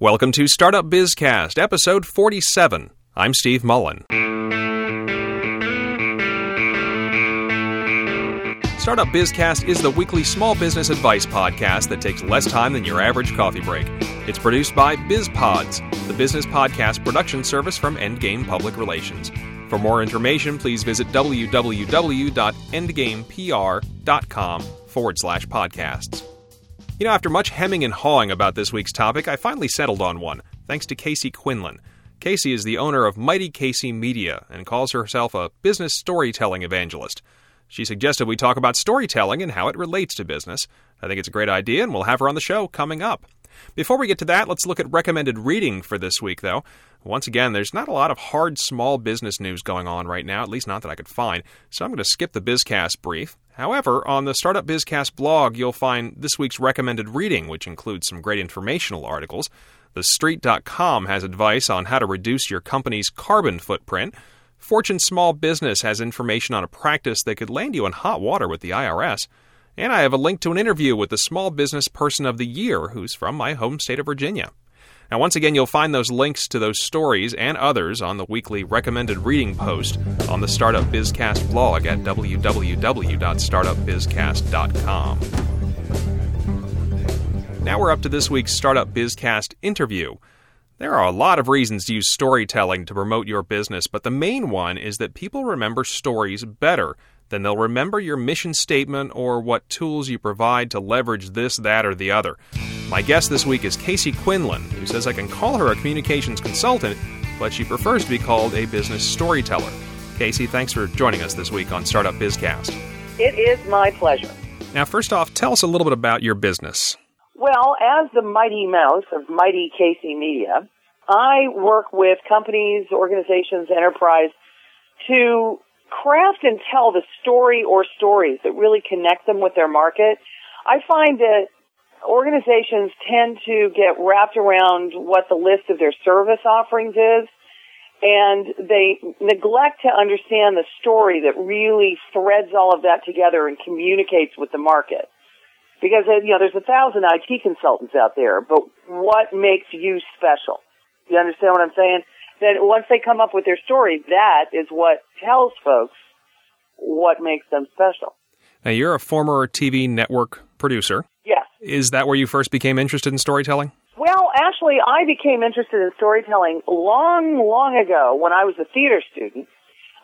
Welcome to Startup Bizcast, episode 47. I'm Steve Mullen. Startup Bizcast is the weekly small business advice podcast that takes less time than your average coffee break. It's produced by BizPods, the business podcast production service from Endgame Public Relations. For more information, please visit www.endgamepr.com forward slash podcasts. You know, after much hemming and hawing about this week's topic, I finally settled on one, thanks to Casey Quinlan. Casey is the owner of Mighty Casey Media and calls herself a business storytelling evangelist. She suggested we talk about storytelling and how it relates to business. I think it's a great idea, and we'll have her on the show coming up. Before we get to that, let's look at recommended reading for this week, though. Once again, there's not a lot of hard small business news going on right now, at least not that I could find, so I'm going to skip the Bizcast brief. However, on the Startup Bizcast blog, you'll find this week's recommended reading, which includes some great informational articles. TheStreet.com has advice on how to reduce your company's carbon footprint. Fortune Small Business has information on a practice that could land you in hot water with the IRS. And I have a link to an interview with the Small Business Person of the Year, who's from my home state of Virginia. Now, once again, you'll find those links to those stories and others on the weekly recommended reading post on the Startup Bizcast blog at www.startupbizcast.com. Now we're up to this week's Startup Bizcast interview. There are a lot of reasons to use storytelling to promote your business, but the main one is that people remember stories better then they'll remember your mission statement or what tools you provide to leverage this, that, or the other. My guest this week is Casey Quinlan, who says I can call her a communications consultant, but she prefers to be called a business storyteller. Casey, thanks for joining us this week on Startup Bizcast. It is my pleasure. Now, first off, tell us a little bit about your business. Well, as the mighty mouse of Mighty Casey Media, I work with companies, organizations, enterprise to craft and tell the story or stories that really connect them with their market. I find that organizations tend to get wrapped around what the list of their service offerings is and they neglect to understand the story that really threads all of that together and communicates with the market. Because, uh, you know, there's a thousand IT consultants out there, but what makes you special? You understand what I'm saying? Then once they come up with their story, that is what tells folks what makes them special. Now, you're a former TV network producer. Yes. Is that where you first became interested in storytelling? Well, actually, I became interested in storytelling long, long ago when I was a theater student.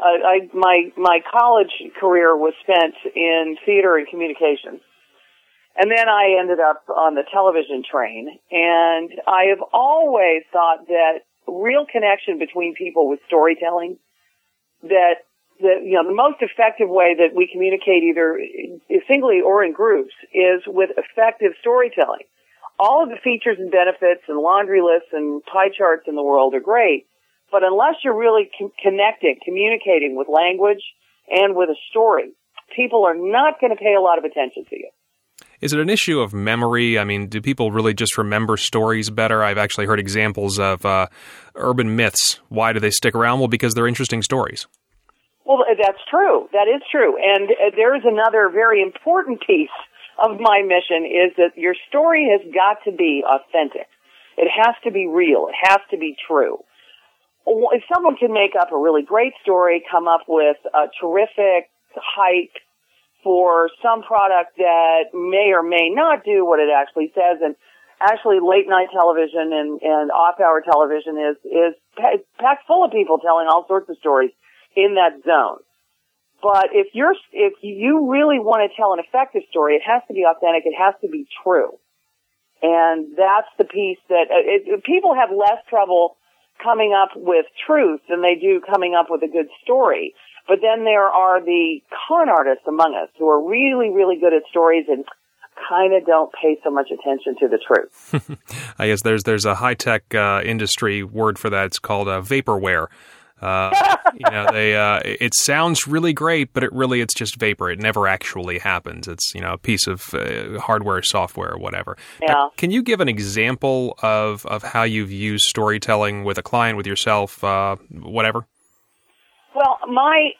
Uh, I, my my college career was spent in theater and communications, and then I ended up on the television train. And I have always thought that real connection between people with storytelling that the you know the most effective way that we communicate either singly or in groups is with effective storytelling. All of the features and benefits and laundry lists and pie charts in the world are great, but unless you're really con- connecting, communicating with language and with a story, people are not going to pay a lot of attention to you. Is it an issue of memory? I mean, do people really just remember stories better? I've actually heard examples of uh, urban myths. Why do they stick around? Well, because they're interesting stories. Well, that's true. That is true. And uh, there is another very important piece of my mission is that your story has got to be authentic. It has to be real. It has to be true. If someone can make up a really great story, come up with a terrific hype, for some product that may or may not do what it actually says. And actually, late night television and, and off hour television is is packed full of people telling all sorts of stories in that zone. But if you're if you really want to tell an effective story, it has to be authentic. It has to be true. And that's the piece that uh, it, people have less trouble coming up with truth than they do coming up with a good story. But then there are the con artists among us who are really, really good at stories and kind of don't pay so much attention to the truth. I guess there's there's a high tech uh, industry word for that. It's called uh, vaporware. Uh, you know, they uh, it sounds really great, but it really it's just vapor. It never actually happens. It's you know a piece of uh, hardware, software, whatever. Yeah. Now, can you give an example of of how you've used storytelling with a client, with yourself, uh, whatever? Well, my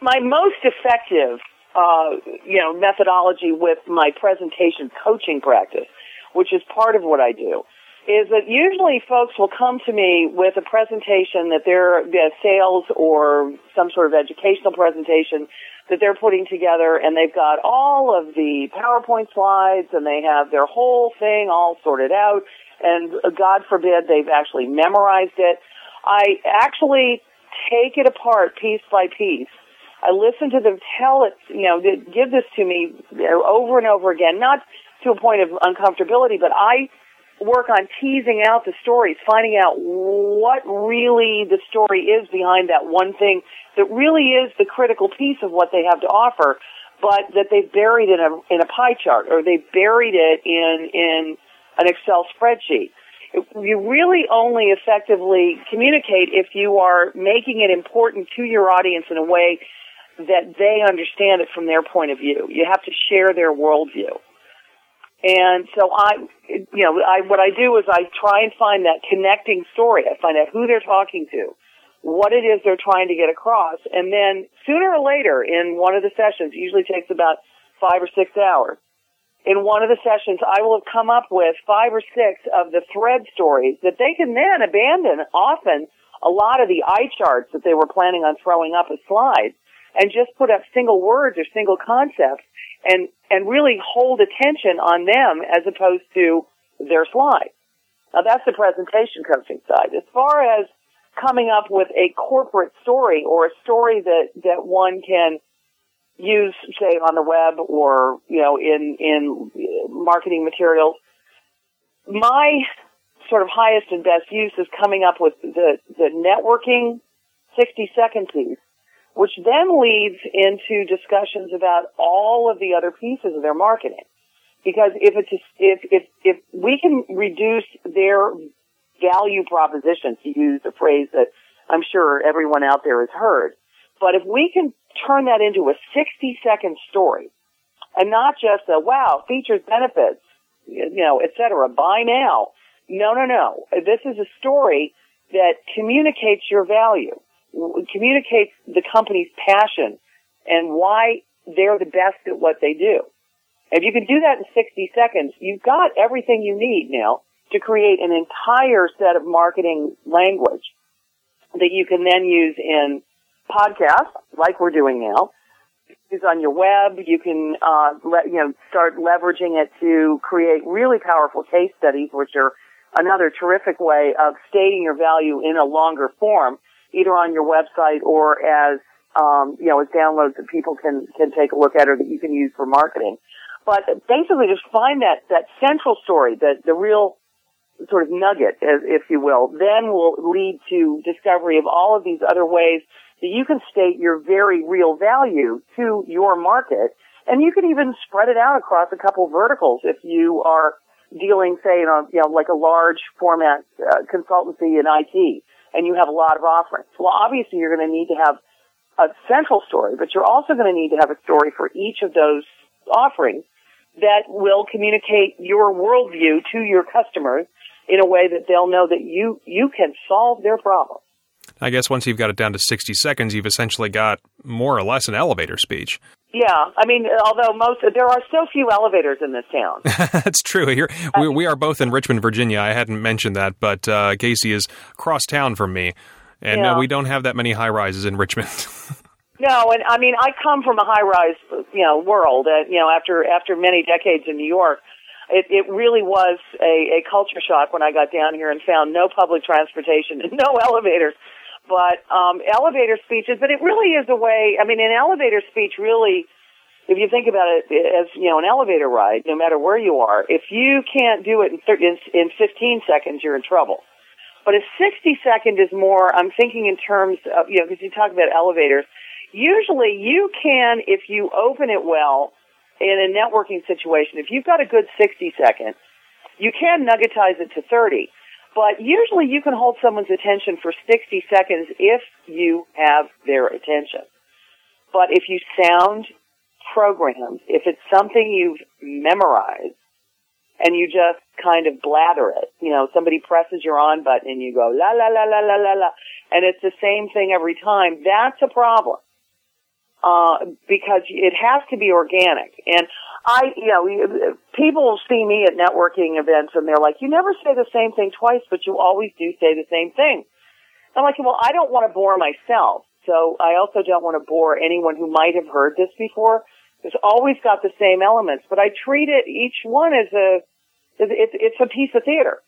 my most effective, uh, you know, methodology with my presentation coaching practice, which is part of what I do, is that usually folks will come to me with a presentation that they're, they sales or some sort of educational presentation that they're putting together and they've got all of the PowerPoint slides and they have their whole thing all sorted out and God forbid they've actually memorized it. I actually take it apart piece by piece. I listen to them tell it, you know, give this to me over and over again, not to a point of uncomfortability, but I work on teasing out the stories, finding out what really the story is behind that one thing that really is the critical piece of what they have to offer, but that they've buried in a in a pie chart or they've buried it in in an Excel spreadsheet. You really only effectively communicate if you are making it important to your audience in a way that they understand it from their point of view. You have to share their worldview. And so I, you know, I, what I do is I try and find that connecting story. I find out who they're talking to, what it is they're trying to get across, and then sooner or later in one of the sessions, usually takes about five or six hours, in one of the sessions, I will have come up with five or six of the thread stories that they can then abandon often a lot of the eye charts that they were planning on throwing up as slides and just put up single words or single concepts and, and really hold attention on them as opposed to their slides. Now that's the presentation coaching side. As far as coming up with a corporate story or a story that, that one can use, say, on the web or, you know, in, in marketing materials, my sort of highest and best use is coming up with the, the networking 60 second piece which then leads into discussions about all of the other pieces of their marketing. Because if it's, if, if, if we can reduce their value proposition, to use a phrase that I'm sure everyone out there has heard, but if we can turn that into a 60 second story and not just a wow, features, benefits, you know, et cetera, buy now. No, no, no. This is a story that communicates your value communicates the company's passion and why they're the best at what they do. If you can do that in 60 seconds, you've got everything you need now to create an entire set of marketing language that you can then use in podcasts, like we're doing now. Use on your web. You can, uh, let, you know, start leveraging it to create really powerful case studies, which are another terrific way of stating your value in a longer form either on your website or as um, you know as downloads that people can can take a look at or that you can use for marketing. But basically, just find that that central story, that the real sort of nugget, if you will, then will lead to discovery of all of these other ways that you can state your very real value to your market. And you can even spread it out across a couple verticals if you are dealing, say, in a, you know, like a large format uh, consultancy in IT and you have a lot of offerings. Well, obviously you're going to need to have a central story, but you're also going to need to have a story for each of those offerings that will communicate your worldview to your customers in a way that they'll know that you, you can solve their problem. I guess once you've got it down to 60 seconds, you've essentially got more or less an elevator speech. Yeah, I mean, although most there are so few elevators in this town. That's true. Here we, we, are both in Richmond, Virginia. I hadn't mentioned that, but uh, Casey is cross town from me, and uh, yeah. uh, we don't have that many high rises in Richmond. no, and I mean, I come from a high rise, you know, world. Uh, you know, after after many decades in New York, it, it really was a, a culture shock when I got down here and found no public transportation and no elevators but um, elevator speeches. But it really is a way. I mean, an elevator speech really, if you think about it as you know, an elevator ride, no matter where you are, if you can't do it in, in, in 15 seconds, you're in trouble. But a 60 second is more. I'm thinking in terms of you know, because you talk about elevators. Usually, you can if you open it well in a networking situation. If you've got a good 60 second, you can nuggetize it to 30 but usually you can hold someone's attention for 60 seconds if you have their attention. But if you sound programmed, if it's something you've memorized, and you just kind of blather it, you know, somebody presses your on button and you go la la la la la la la, and it's the same thing every time, that's a problem. Uh, because it has to be organic. And I, you know, people see me at networking events and they're like, you never say the same thing twice, but you always do say the same thing. I'm like, well, I don't want to bore myself. So I also don't want to bore anyone who might have heard this before. It's always got the same elements, but I treat it each one as a it's it's a piece of theater.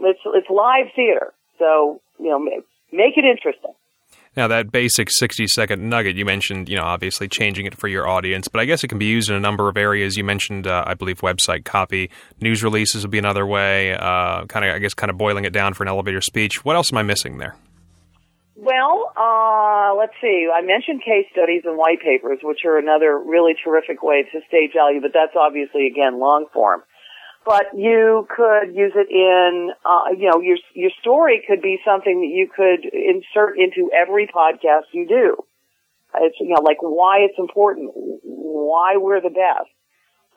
It's it's live theater. So you know, make it interesting. Now, that basic 60 second nugget you mentioned, you know, obviously changing it for your audience, but I guess it can be used in a number of areas. You mentioned, uh, I believe, website copy, news releases would be another way, uh, kind of, I guess, kind of boiling it down for an elevator speech. What else am I missing there? Well, uh, let's see. I mentioned case studies and white papers, which are another really terrific way to stage value, but that's obviously, again, long form. But you could use it in, uh, you know, your, your story could be something that you could insert into every podcast you do. It's, you know, like why it's important, why we're the best.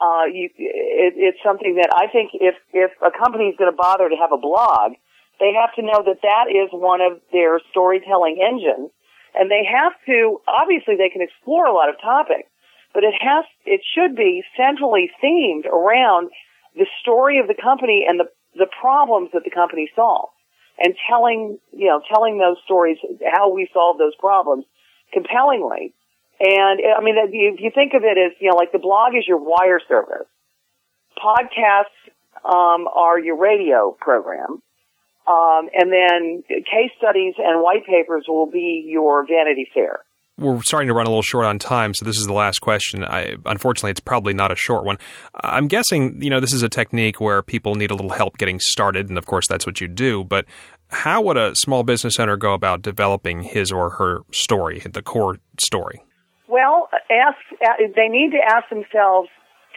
Uh, you, it, it's something that I think if, if a company is going to bother to have a blog, they have to know that that is one of their storytelling engines. And they have to, obviously they can explore a lot of topics, but it has, it should be centrally themed around the story of the company and the, the problems that the company solves. And telling, you know, telling those stories, how we solve those problems compellingly. And I mean, if you think of it as, you know, like the blog is your wire service. Podcasts, um, are your radio program. Um, and then case studies and white papers will be your Vanity Fair. We're starting to run a little short on time, so this is the last question. I, unfortunately, it's probably not a short one. I'm guessing, you know, this is a technique where people need a little help getting started, and of course, that's what you do. But how would a small business owner go about developing his or her story, the core story? Well, ask. They need to ask themselves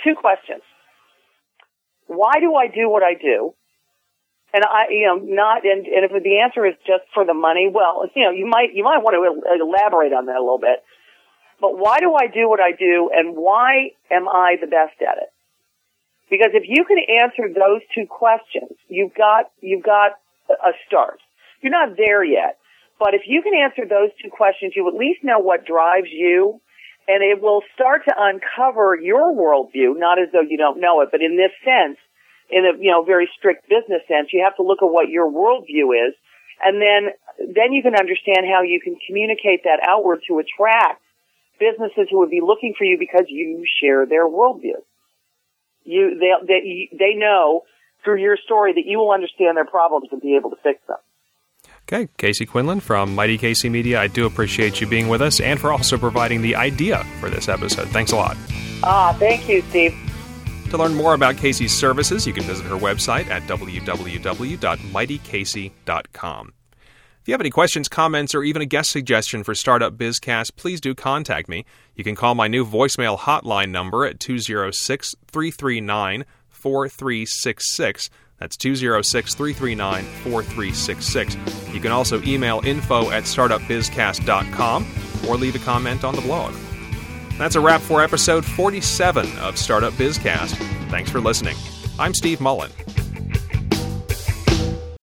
two questions: Why do I do what I do? And I, you know, not, and, and if the answer is just for the money, well, you know, you might, you might want to elaborate on that a little bit. But why do I do what I do and why am I the best at it? Because if you can answer those two questions, you've got, you've got a start. You're not there yet. But if you can answer those two questions, you at least know what drives you and it will start to uncover your worldview, not as though you don't know it, but in this sense, in a you know very strict business sense. You have to look at what your worldview is, and then then you can understand how you can communicate that outward to attract businesses who would be looking for you because you share their worldview. You they they they know through your story that you will understand their problems and be able to fix them. Okay, Casey Quinlan from Mighty Casey Media, I do appreciate you being with us and for also providing the idea for this episode. Thanks a lot. Ah, thank you, Steve. To learn more about Casey's services, you can visit her website at www.mightycasey.com. If you have any questions, comments, or even a guest suggestion for Startup Bizcast, please do contact me. You can call my new voicemail hotline number at 206 339 4366. That's 206 339 4366. You can also email info at startupbizcast.com or leave a comment on the blog. That's a wrap for episode 47 of Startup Bizcast. Thanks for listening. I'm Steve Mullen.